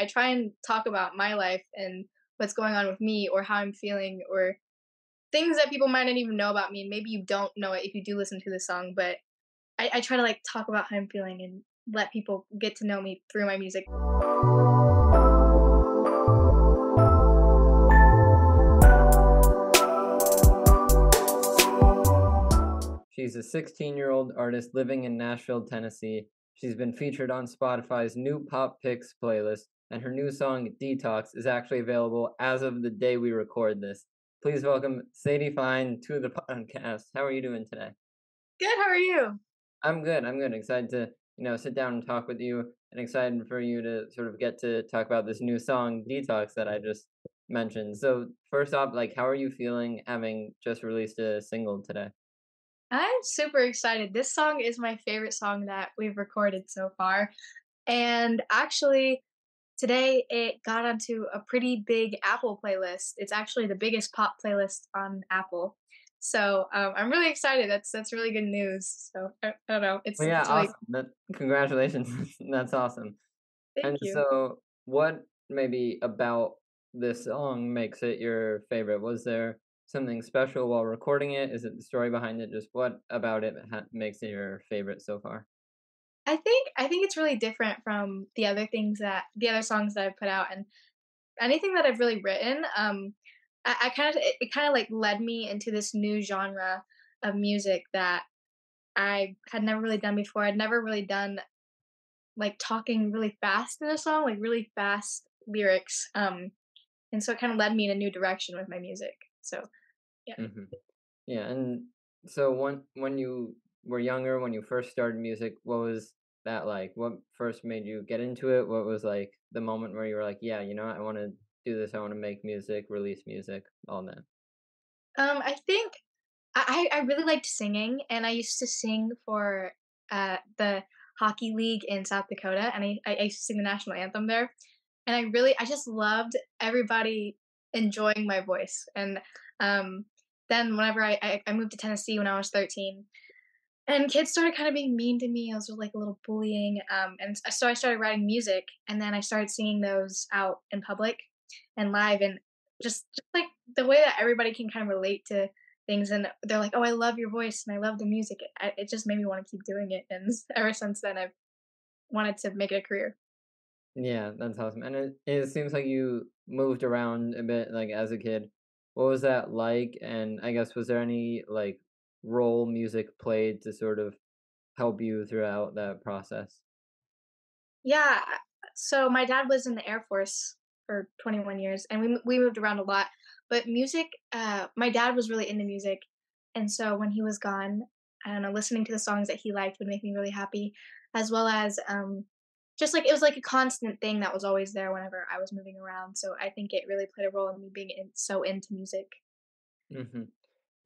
I try and talk about my life and what's going on with me or how I'm feeling or things that people might not even know about me and maybe you don't know it if you do listen to the song but I, I try to like talk about how i'm feeling and let people get to know me through my music She's a 16 year old artist living in Nashville, Tennessee. She's been featured on Spotify's new Pop Picks playlist, and her new song, Detox, is actually available as of the day we record this. Please welcome Sadie Fine to the podcast. How are you doing today? Good. How are you? I'm good. I'm good. Excited to you know sit down and talk with you, and excited for you to sort of get to talk about this new song Detox that I just mentioned. So first off, like, how are you feeling having just released a single today? I'm super excited. This song is my favorite song that we've recorded so far. And actually, today it got onto a pretty big Apple playlist. It's actually the biggest pop playlist on Apple. So um, I'm really excited. That's that's really good news. So I, I don't know. It's well, yeah, it's really... awesome. That, congratulations. that's awesome. Thank and you. so, what maybe about this song makes it your favorite? Was there something special while recording it? Is it the story behind it? Just what about it ha- makes it your favorite so far? I think I think it's really different from the other things that the other songs that I've put out and anything that I've really written. Um, I, I kind of it, it kind of like led me into this new genre of music that I had never really done before. I'd never really done like talking really fast in a song, like really fast lyrics. Um, and so it kind of led me in a new direction with my music. So, yeah. Mm-hmm. Yeah, and so when when you were younger, when you first started music, what was that like? What first made you get into it? What was like the moment where you were like, yeah, you know, I want to do this. I want to make music, release music, all that. Um, I think I I really liked singing, and I used to sing for uh the hockey league in South Dakota, and I I used to sing the national anthem there, and I really I just loved everybody enjoying my voice, and um then whenever I, I, I moved to Tennessee when I was 13, and kids started kind of being mean to me. I was like a little bullying. Um, and so I started writing music, and then I started singing those out in public and live, and just, just like the way that everybody can kind of relate to things, and they're like, "Oh, I love your voice, and I love the music." It, it just made me want to keep doing it, and ever since then, I've wanted to make it a career. Yeah, that's awesome. And it, it seems like you moved around a bit, like as a kid. What was that like? And I guess was there any like role music played to sort of help you throughout that process? Yeah. So my dad was in the Air Force for 21 years, and we we moved around a lot. But music, uh, my dad was really into music, and so when he was gone, I don't know, listening to the songs that he liked would make me really happy, as well as um, just like it was like a constant thing that was always there whenever I was moving around. So I think it really played a role in me being in, so into music. Mm-hmm.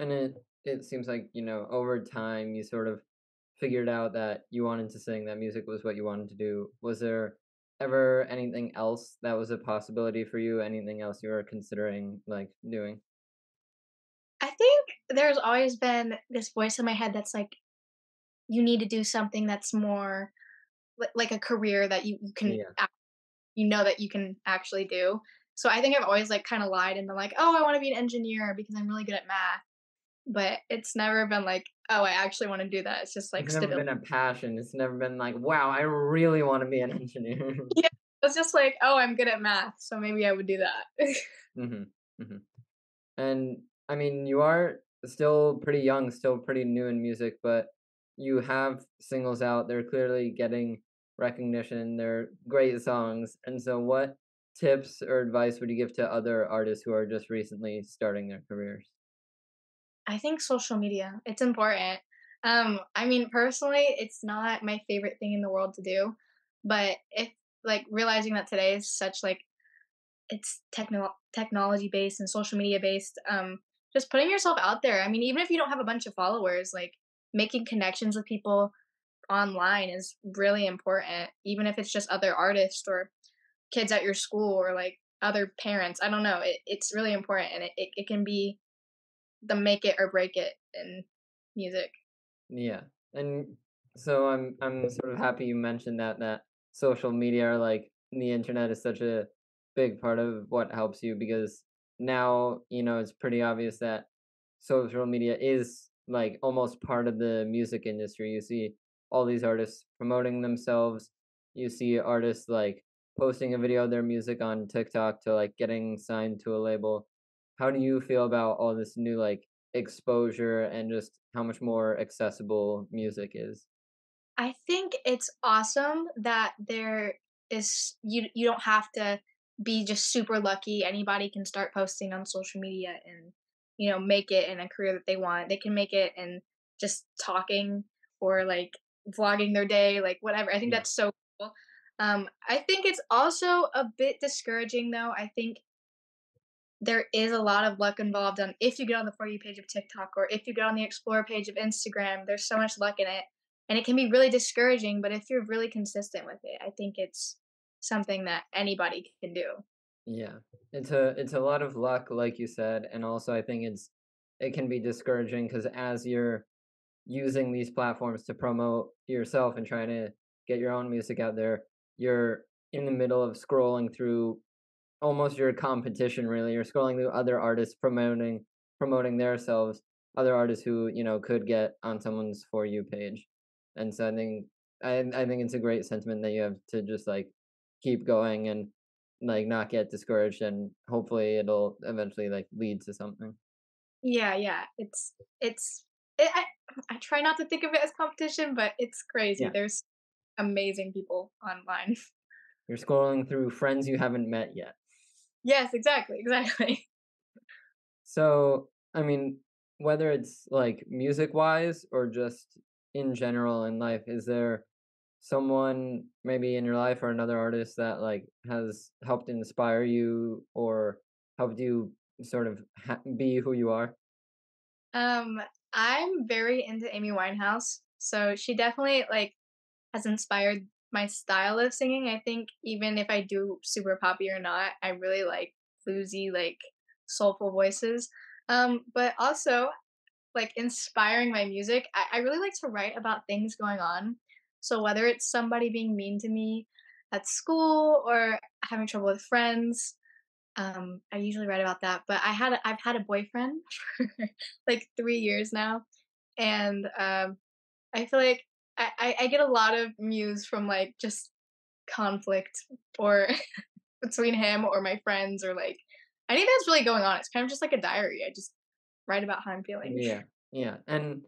And it it seems like you know over time you sort of figured out that you wanted to sing that music was what you wanted to do. Was there ever anything else that was a possibility for you? Anything else you were considering like doing? I think there's always been this voice in my head that's like you need to do something that's more like a career that you, you can yeah. you know that you can actually do. So i think i've always like kind of lied and been like oh i want to be an engineer because i'm really good at math but it's never been like, oh, I actually want to do that. It's just like it's never stability. been a passion. It's never been like, wow, I really want to be an engineer. yeah, it's just like, oh, I'm good at math, so maybe I would do that. mm-hmm. Mm-hmm. And I mean, you are still pretty young, still pretty new in music, but you have singles out. They're clearly getting recognition. They're great songs. And so, what tips or advice would you give to other artists who are just recently starting their careers? I think social media. It's important. Um, I mean, personally, it's not my favorite thing in the world to do, but if like realizing that today is such like it's techno technology based and social media based, um, just putting yourself out there. I mean, even if you don't have a bunch of followers, like making connections with people online is really important. Even if it's just other artists or kids at your school or like other parents. I don't know. It, it's really important and it, it, it can be the make it or break it in music. Yeah. And so I'm I'm sort of happy you mentioned that that social media are like the internet is such a big part of what helps you because now, you know, it's pretty obvious that social media is like almost part of the music industry. You see all these artists promoting themselves. You see artists like posting a video of their music on TikTok to like getting signed to a label. How do you feel about all this new like exposure and just how much more accessible music is? I think it's awesome that there is you you don't have to be just super lucky. Anybody can start posting on social media and you know make it in a career that they want. They can make it in just talking or like vlogging their day, like whatever. I think Yeah. that's so cool. Um, I think it's also a bit discouraging though. I think there is a lot of luck involved on if you get on the For You page of TikTok or if you get on the Explore page of Instagram, there's so much luck in it. And it can be really discouraging, but if you're really consistent with it, I think it's something that anybody can do. Yeah. It's a it's a lot of luck, like you said, and also I think it's it can be discouraging because as you're using these platforms to promote yourself and trying to get your own music out there, you're in the middle of scrolling through almost your competition really. You're scrolling through other artists promoting promoting themselves, other artists who, you know, could get on someone's for you page. And so I think I I think it's a great sentiment that you have to just like keep going and like not get discouraged and hopefully it'll eventually like lead to something. Yeah, yeah. It's it's it, I I try not to think of it as competition, but it's crazy. Yeah. There's amazing people online. You're scrolling through friends you haven't met yet. Yes, exactly, exactly. So, I mean, whether it's like music wise or just in general in life, is there someone maybe in your life or another artist that like has helped inspire you or helped you sort of ha- be who you are? Um, I'm very into Amy Winehouse, so she definitely like has inspired my style of singing. I think even if I do super poppy or not, I really like bluesy, like soulful voices. Um, but also like inspiring my music, I, I really like to write about things going on. So whether it's somebody being mean to me at school or having trouble with friends, um, I usually write about that. But I had I've had a boyfriend for like three years now, and um, I feel like I, I, get a lot of muse from like just conflict or between him or my friends or like anything that's really going on. It's kind of just like a diary. I just write about how I'm feeling. Yeah, yeah. And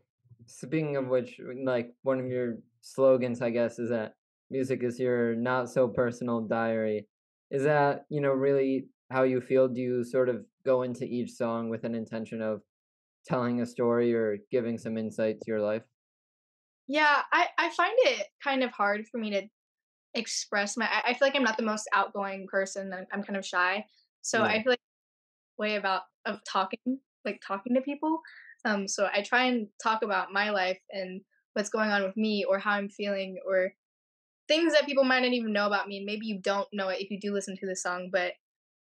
speaking of which, like one of your slogans, I guess, is that music is your not so personal diary. Is that, you know, really how you feel? Do you sort of go into each song with an intention of telling a story or giving some insight to your life? Yeah, I, I find it kind of hard for me to express my. I, I feel like I'm not the most outgoing person. I'm, I'm kind of shy, so Yeah. I feel like way about of talking, like talking to people. Um, so I try and talk about my life and what's going on with me, or how I'm feeling, or things that people might not even know about me. And maybe you don't know it if you do listen to the song, but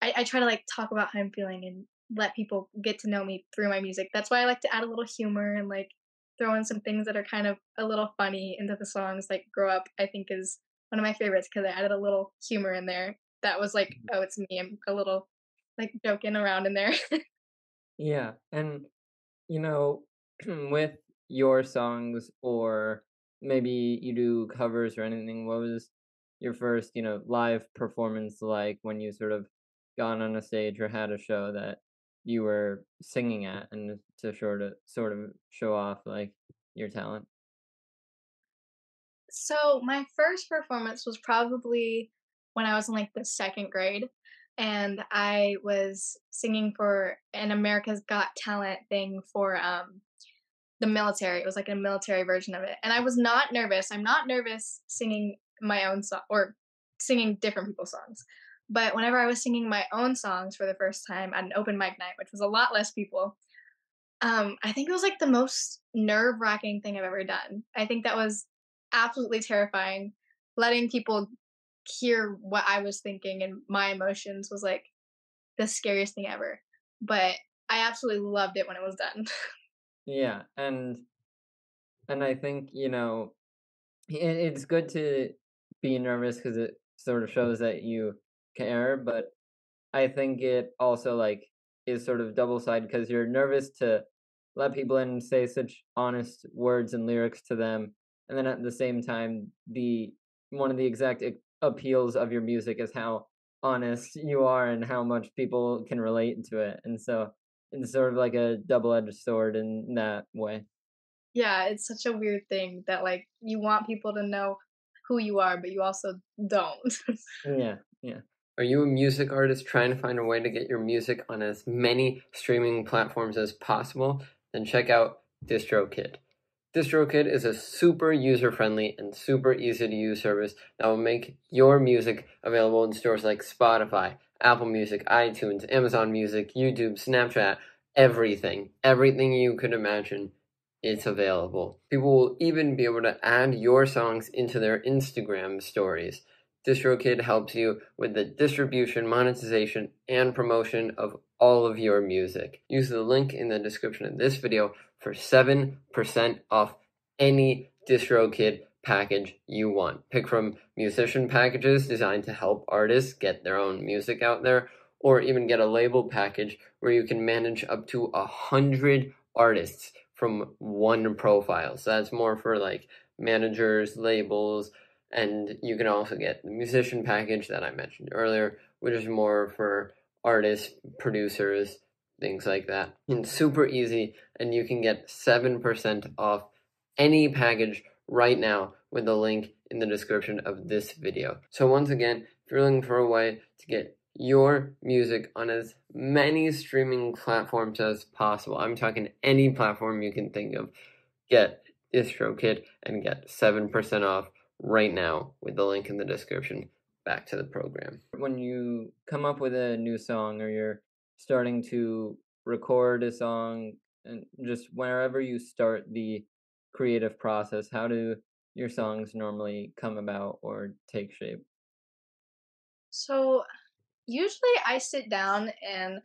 I, I try to like talk about how I'm feeling and let people get to know me through my music. That's why I like to add a little humor and like throw in some things that are kind of a little funny into the songs. Like "Grow Up," I think is one of my favorites because I added a little humor in there. That was like, Mhm. oh, it's me. I'm a little like joking around in there. Yeah. And, you know, with your songs or maybe you do covers or anything, what was your first, you know, live performance like when you sort of gone on a stage or had a show that you were singing at and to sort of sort of show off like your talent? So my first performance was probably when I was in like the second grade, and I was singing for an America's Got Talent thing for um the military. It was like a military version of it, and I was not nervous. I'm not nervous singing my own song or singing different people's songs. But whenever I was singing my own songs for the first time at an open mic night, which was a lot less people, um, I think it was like the most nerve wracking thing I've ever done. I think that was absolutely terrifying. Letting people hear what I was thinking and my emotions was like the scariest thing ever. But I absolutely loved it when it was done. Yeah. And and I think, you know, it, it's good to be nervous because it sort of shows that you care, but I think it also like is sort of double sided because you're nervous to let people in and say such honest words and lyrics to them, and then at the same time, the one of the exact appeals of your music is how honest you are and how much people can relate to it, and so it's sort of like a double edged sword in that way. Yeah, it's such a weird thing that like you want people to know who you are, but you also don't. yeah, yeah. Are you a music artist trying to find a way to get your music on as many streaming platforms as possible? Then check out DistroKid. DistroKid is a super user friendly and super easy to use service that will make your music available in stores like Spotify, Apple Music, iTunes, Amazon Music, YouTube, Snapchat, everything. Everything you could imagine it's available. People will even be able to add your songs into their Instagram stories. DistroKid helps you with the distribution, monetization, and promotion of all of your music. Use the link in the description of this video for 7% off any DistroKid package you want. Pick from musician packages designed to help artists get their own music out there, or even get a label package where you can manage up to a hundred artists from one profile. So that's more for like managers, labels, and you can also get the musician package that I mentioned earlier, which is more for artists, producers, things like that. Hmm. And super easy, and you can get 7% off any package right now with the link in the description of this video. So once again, if you're looking for a way to get your music on as many streaming platforms as possible. I'm talking any platform you can think of. Get DistroKid and get 7% off right now with the link in the description. Back to the program. When you come up with a new song or you're starting to record a song and just wherever you start the creative process, how do your songs normally come about or take shape? So usually I sit down and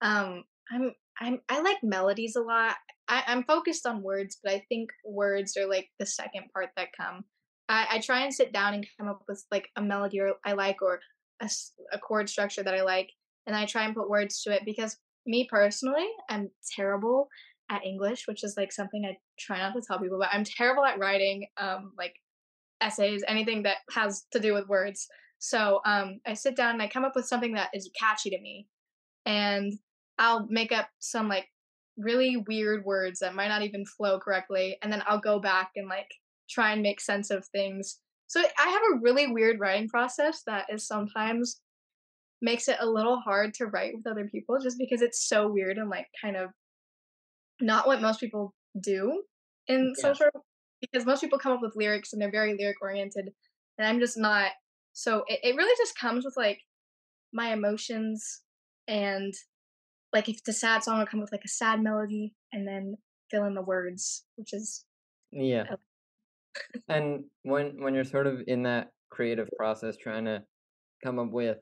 um I'm I'm I like melodies a lot. I, I'm focused on words, but I think words are like the second part that come. I, I try and sit down and come up with like a melody or I like or a, a chord structure that I like, and I try and put words to it because me personally, I'm terrible at English, which is like something I try not to tell people, but I'm terrible at writing um like essays, anything that has to do with words. So um, I sit down and I come up with something that is catchy to me, and I'll make up some like really weird words that might not even flow correctly, and then I'll go back and like try and make sense of things. So I have a really weird writing process that is sometimes makes it a little hard to write with other people just because it's so weird and like kind of not what most people do in yeah. social because most people come up with lyrics and they're very lyric oriented and I'm just not so it, it really just comes with like my emotions and like if it's a sad song, it'll come with like a sad melody and then fill in the words, which is yeah. And when when you're sort of in that creative process, trying to come up with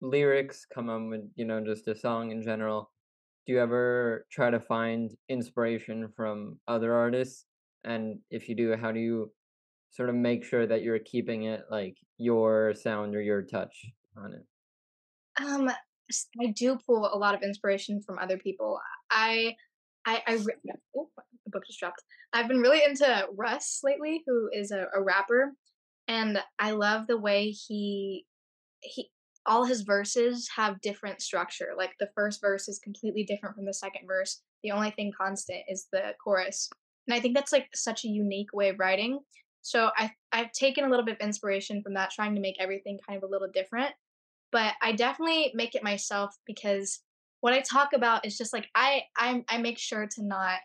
lyrics, come up with you know just a song in general, do you ever try to find inspiration from other artists? And if you do, how do you sort of make sure that you're keeping it like your sound or your touch on it? Um, I do pull a lot of inspiration from other people. I, I, I oh, the book just dropped. I've been really into Russ lately, who is a, a rapper, and I love the way he, he, all his verses have different structure. Like the first verse is completely different from the second verse. The only thing constant is the chorus. And I think that's like such a unique way of writing. So I I've taken a little bit of inspiration from that, trying to make everything kind of a little different. But I definitely make it myself because what I talk about is just like I I I make sure to not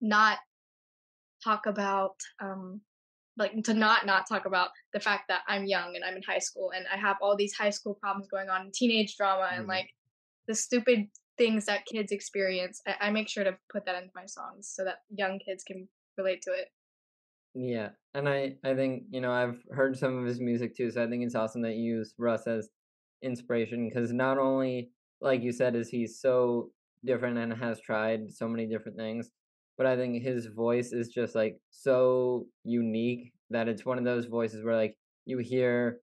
not talk about um like to not not talk about the fact that I'm young and I'm in high school and I have all these high school problems going on, teenage drama mm-hmm. and like the stupid things that kids experience. I, I make sure to put that into my songs so that young kids can relate to it. Yeah, and I I think you know I've heard some of his music too, so I think it's awesome that you use Russ as inspiration because not only like you said is he so different and has tried so many different things, but I think his voice is just like so unique that it's one of those voices where like you hear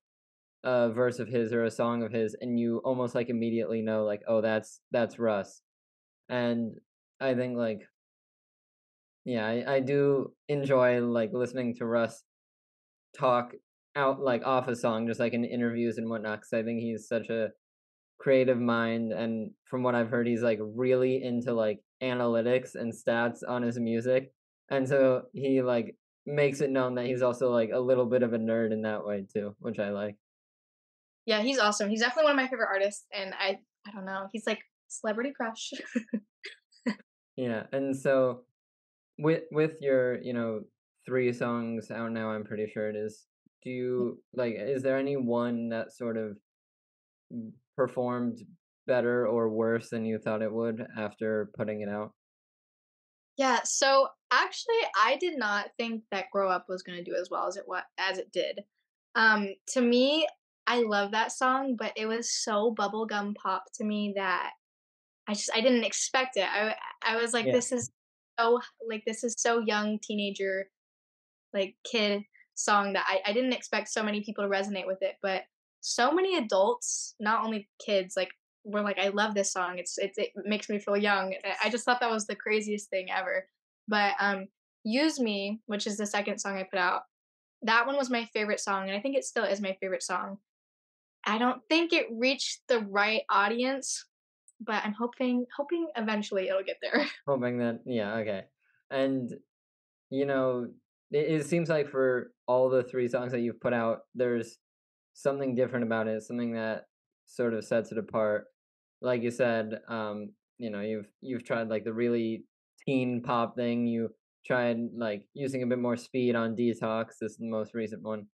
a verse of his or a song of his and you almost like immediately know like oh that's that's Russ. And I think like yeah, I, I do enjoy like listening to Russ talk out like off a song, just like in interviews and whatnot. Because I think he's such a creative mind, and from what I've heard, he's like really into like analytics and stats on his music, and so he like makes it known that he's also like a little bit of a nerd in that way too, which I like. Yeah, he's awesome. He's definitely one of my favorite artists, and I I don't know, he's like celebrity crush. yeah, and so with with your you know three songs out now, I'm pretty sure it is. Do mm. you like? Is there any one that sort of performed better or worse than you thought it would after putting it out? Yeah, so actually I did not think that Grow Up was going to do as well as it was, as it did. Um to me, I love that song, but it was so bubblegum pop to me that I just I didn't expect it. I I was like yeah. this is so like this is so young teenager like kid song that I, I didn't expect so many people to resonate with it, but so many adults, not only kids, like were like, I love this song. It's, it makes me feel young. I just thought that was the craziest thing ever. But um, Use Me, which is the second song I put out, that one was my favorite song, and I think it still is my favorite song. I don't think it reached the right audience, but I'm hoping hoping eventually it'll get there. Hoping that yeah, okay. And you know, it, it seems like for all the three songs that you've put out, there's something different about it, something that sort of sets it apart. Like you said, um, you know, you've you've tried like the really teen pop thing. You tried like using a bit more speed on Detox. This is the most recent one.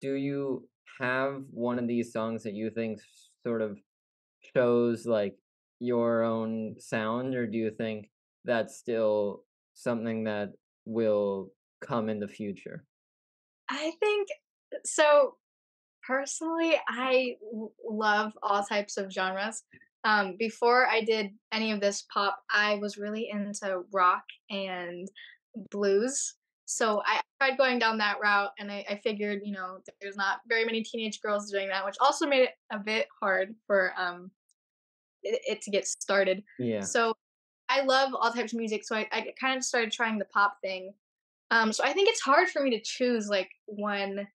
Do you have one of these songs that you think sort of shows like your own sound, or do you think that's still something that will come in the future? I think so. Personally, I love all types of genres. Um, before I did any of this pop, I was really into rock and blues. So I tried going down that route, and I, I, figured, you know, there's not very many teenage girls doing that, which also made it a bit hard for um it, it to get started. Yeah. So I love all types of music, so I, I kind of started trying the pop thing, um, so I think it's hard for me to choose like one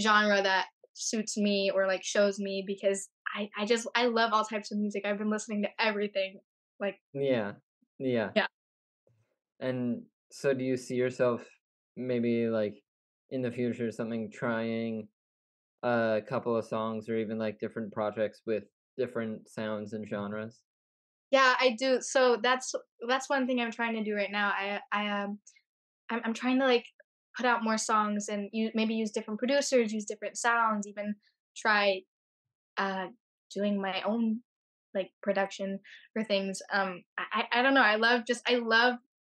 genre that suits me or like shows me because I I just I love all types of music. I've been listening to everything. Like Yeah. Yeah. Yeah. And so do you see yourself maybe like in the future something trying a couple of songs or even like different projects with different sounds and genres? Yeah, I do. So that's that's one thing I'm trying to do right now. I I um I'm, I'm trying to like put out more songs and you maybe use different producers, use different sounds, even try uh doing my own like production for things. Um I I don't know, I love just I love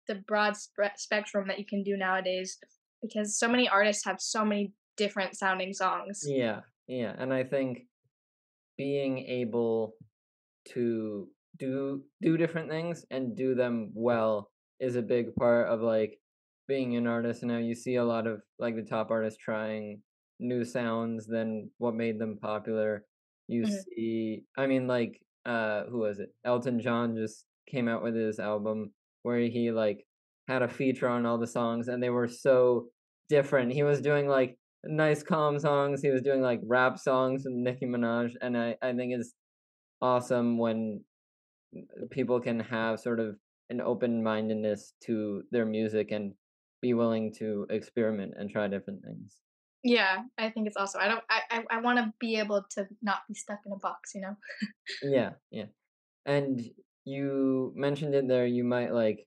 the broad spe- spectrum that you can do nowadays because so many artists have so many different sounding songs. Yeah. Yeah, and I think being able to do do different things and do them well is a big part of like being an artist now you see a lot of like the top artists trying new sounds than what made them popular. You mm-hmm. see i mean like uh who was it? Elton john just came out with his album where he like had a feature on all the songs and they were so different. He was doing like nice calm songs. He was doing like rap songs with nicki minaj and i i think it's awesome when people can have sort of an open mindedness to their music and be willing to experiment and try different things. Yeah, I think it's awesome. I don't. I I, I want to be able to not be stuck in a box. You know. yeah, yeah, and you mentioned it there. You might like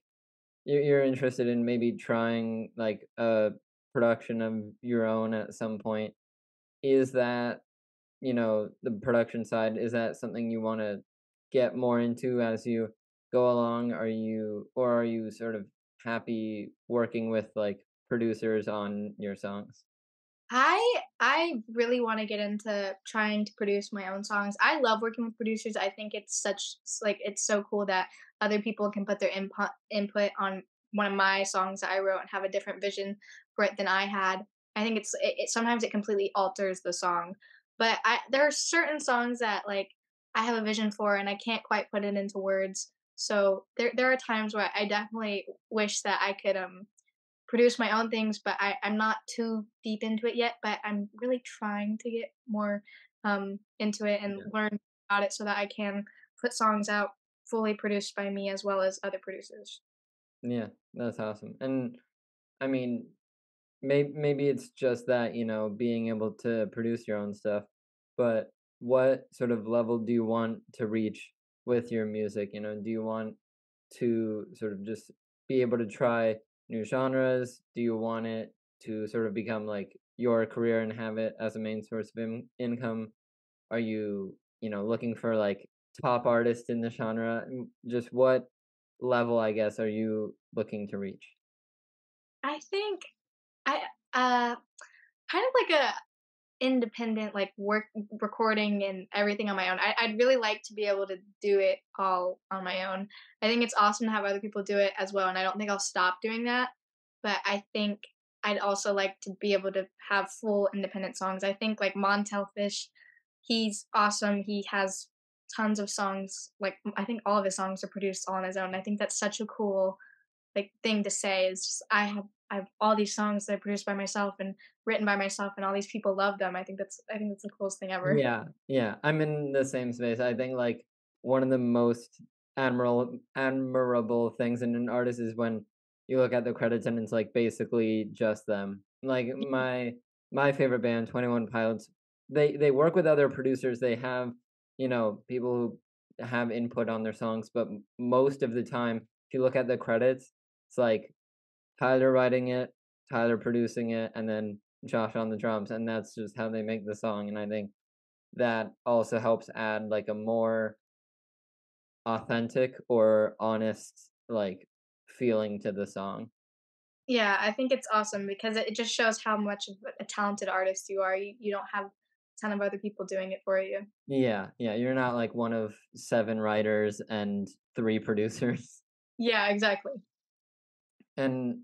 you're you're interested in maybe trying like a production of your own at some point. Is that you know the production side? Is that something you want to get more into as you go along? Are you or are you sort of happy working with like producers on your songs? I I really want to get into trying to produce my own songs. I love working with producers. I think it's such like it's so cool that other people can put their input input on one of my songs that I wrote and have a different vision for it than I had. I think it's it, it sometimes it completely alters the song. But I there are certain songs that like I have a vision for and I can't quite put it into words. So there there are times where I definitely wish that I could um produce my own things, but I, I'm not too deep into it yet. But I'm really trying to get more um into it and Yeah. learn about it so that I can put songs out fully produced by me as well as other producers. Yeah, that's awesome. And I mean, maybe maybe it's just that, you know, being able to produce your own stuff, but what sort of level do you want to reach with your music? You know, do you want to sort of just be able to try new genres? Do you want it to sort of become like your career and have it as a main source of in- income? Are you, you know, looking for like top artists in the genre? Just what level, I guess, are you looking to reach? I think I uh kind of like a independent like work recording and everything on my own. I, I'd really like to be able to do it all on my own. I think it's awesome to have other people do it as well, and I don't think I'll stop doing that. But I think I'd also like to be able to have full independent songs. I think like Montell Fish, he's awesome. He has tons of songs. Like I think all of his songs are produced all on his own. I think that's such a cool like thing to say. Is just I have I have all these songs that I produced by myself and written by myself, and all these people love them. I think that's I think that's the coolest thing ever. Yeah, yeah. I'm in the same space. I think like one of the most admirable admirable things in an artist is when you look at the credits and it's like basically just them. Like my my favorite band, Twenty One Pilots, they they work with other producers. They have you know people who have input on their songs, but most of the time, if you look at the credits, it's like Tyler writing it, Tyler producing it, and then Josh on the drums, and that's just how they make the song. And I think that also helps add like a more authentic or honest like feeling to the song. Yeah, I think it's awesome because it just shows how much of a talented artist you are. You you don't have a ton of other people doing it for you. Yeah, yeah, you're not like one of seven writers and three producers. Yeah, exactly. And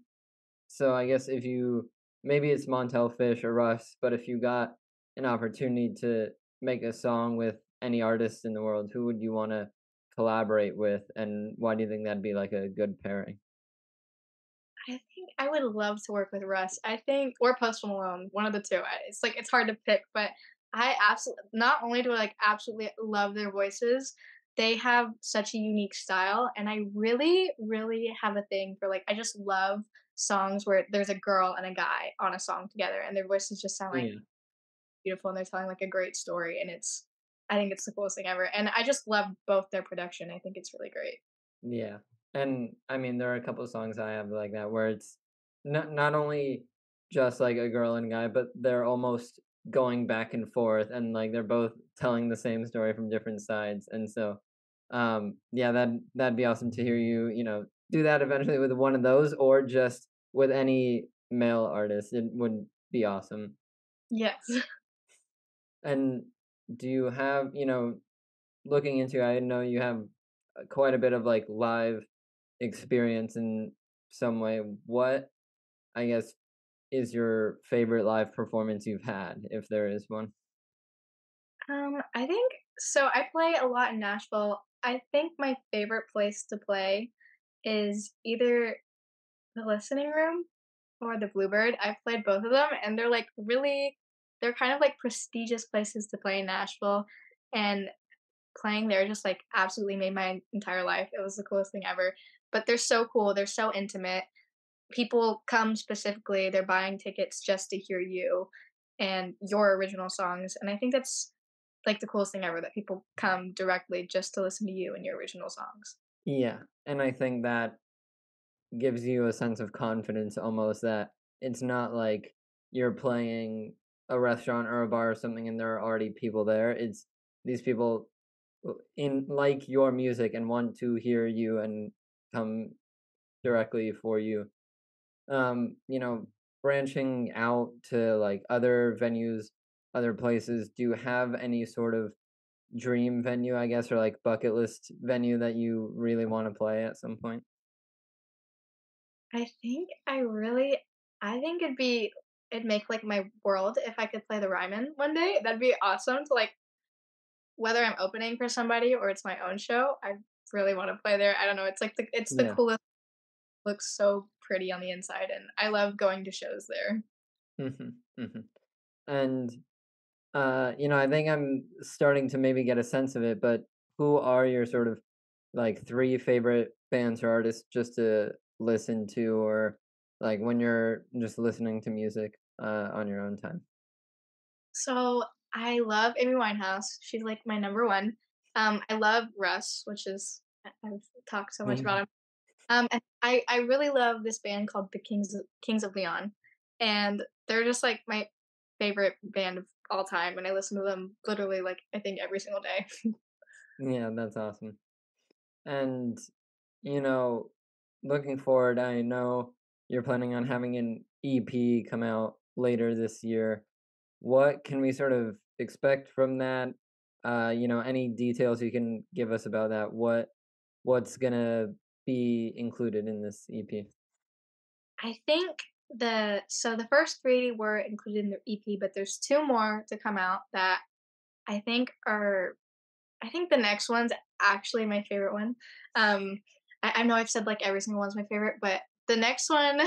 so I guess if you maybe it's Montell Fish or Russ, but if you got an opportunity to make a song with any artist in the world, who would you want to collaborate with and why do you think that'd be like a good pairing? I think I would love to work with Russ. I think or Post Malone, one of the two. It's like it's hard to pick, but I absolutely not only do I like absolutely love their voices, they have such a unique style, and I really, really have a thing for like I just love songs where there's a girl and a guy on a song together, and their voices just sound like Yeah. beautiful, and they're telling like a great story, and it's I think it's the coolest thing ever, and I just love both their production. I think it's really great. Yeah. And I mean there are a couple of songs I have like that where it's not not only just like a girl and a guy, but they're almost going back and forth and like they're both telling the same story from different sides. And so um yeah, that that'd be awesome to hear you, you know, do that eventually with one of those or just with any male artist. It would be awesome. Yes. And do you have, you know, looking into I know you have uh, quite a bit of like live experience in some way. What I guess is your favorite live performance you've had, if there is one? Um, I think so. I play a lot in Nashville. I think my favorite place to play is either the listening room or the Bluebird. I've played both of them, and they're like really, they're kind of like prestigious places to play in Nashville. And playing there just like absolutely made my entire life. It was the coolest thing ever. But they're so cool. They're so intimate. People come specifically, they're buying tickets just to hear you and your original songs. And I think that's like the coolest thing ever that people come directly just to listen to you and your original songs. Yeah. And I think that gives you a sense of confidence almost that it's not like you're playing a restaurant or a bar or something and there are already people there. It's these people in like your music and want to hear you and come directly for you. Um, you know, branching out to like other venues, other places, do you have any sort of dream venue, I guess, or like bucket list venue that you really want to play at some point? I think I really, I think it'd be it'd make like my world if I could play the Ryman one day. That'd be awesome to like whether I'm opening for somebody or it's my own show, I really want to play there. I don't know. It's like the it's the Yeah. coolest. Looks so pretty on the inside, and I love going to shows there. hmm hmm And uh, you know, I think I'm starting to maybe get a sense of it, but who are your sort of like three favorite bands or artists just to listen to or like when you're just listening to music uh on your own time? So I love Amy Winehouse. She's like my number one. Um, I love Russ, which is I've talked so much about him. Um, I I really love this band called the Kings of, Kings of Leon, and they're just like my favorite band of all time. And I listen to them literally like I think every single day. Yeah, that's awesome. And you know, looking forward, I know you're planning on having an EP come out later this year. What can we sort of expect from that? Uh, you know, any details you can give us about that? What what's gonna be included in this EP? I think the so the first three were included in the EP, but there's two more to come out that I think are I think the next one's actually my favorite one. Um, I, I know I've said like every single one's my favorite, but the next one,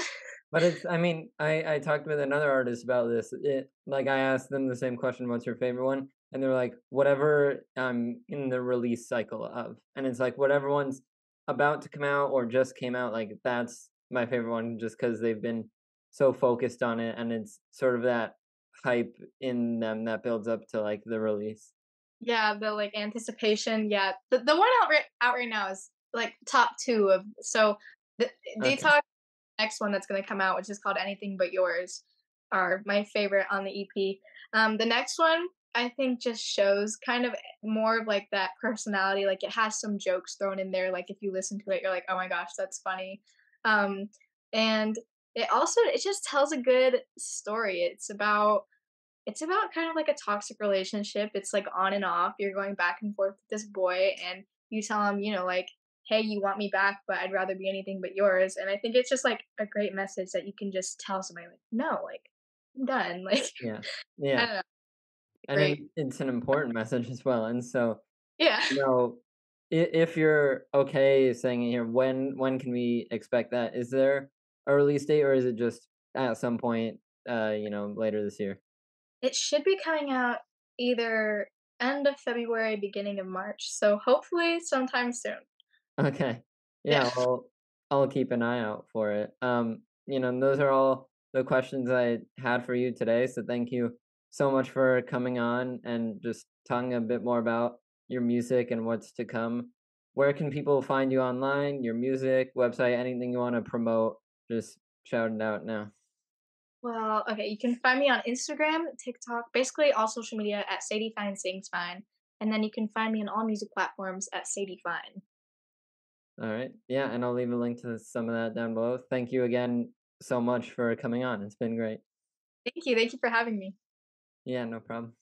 But it's, I mean, I, I talked with another artist about this. It, like, I asked them the same question, what's your favorite one? And they're like, whatever I'm in the release cycle of. And it's like, whatever one's about to come out or just came out, like, that's my favorite one just because they've been so focused on it. And it's sort of that hype in them that builds up to, like, the release. yeah, the like anticipation, yeah, the the one out right out right now is like top two of so the Okay. detox next one that's gonna come out, which is called Anything But Yours, are my favorite on the EP. Um, the next one I think just shows kind of more of like that personality. Like it has some jokes thrown in there. Like if you listen to it, you're like, oh my gosh, that's funny. Um, and it also it just tells a good story. It's about it's about kind of like a toxic relationship. It's like on and off. You're going back and forth with this boy, and you tell him, you know, like, hey, you want me back, but I'd rather be anything but yours. And I think it's just like a great message that you can just tell somebody, like, no, like, I'm done. Like, Yeah. I Yeah. don't know. Great. it, it's an important message as well. And so, Yeah. you know, if you're okay saying it here, when when can we expect that? Is there a release date, or is it just at some point, uh, you know, later this year? It should be coming out either end of February, beginning of March. So hopefully sometime soon. Okay. Yeah. Yeah, well, I'll keep an eye out for it. Um, you know, and those are all the questions I had for you today. So thank you so much for coming on and just talking a bit more about your music and what's to come. Where can people find you online, your music, website, anything you want to promote? Just shout it out now. Well, okay, you can find me on Instagram, TikTok, basically all social media at Sadie Fine Sings Fine. And then you can find me on all music platforms at Sadie Fine. All right. Yeah, and I'll leave a link to some of that down below. Thank you again so much for coming on. It's been great. Thank you. Thank you for having me. Yeah, no problem.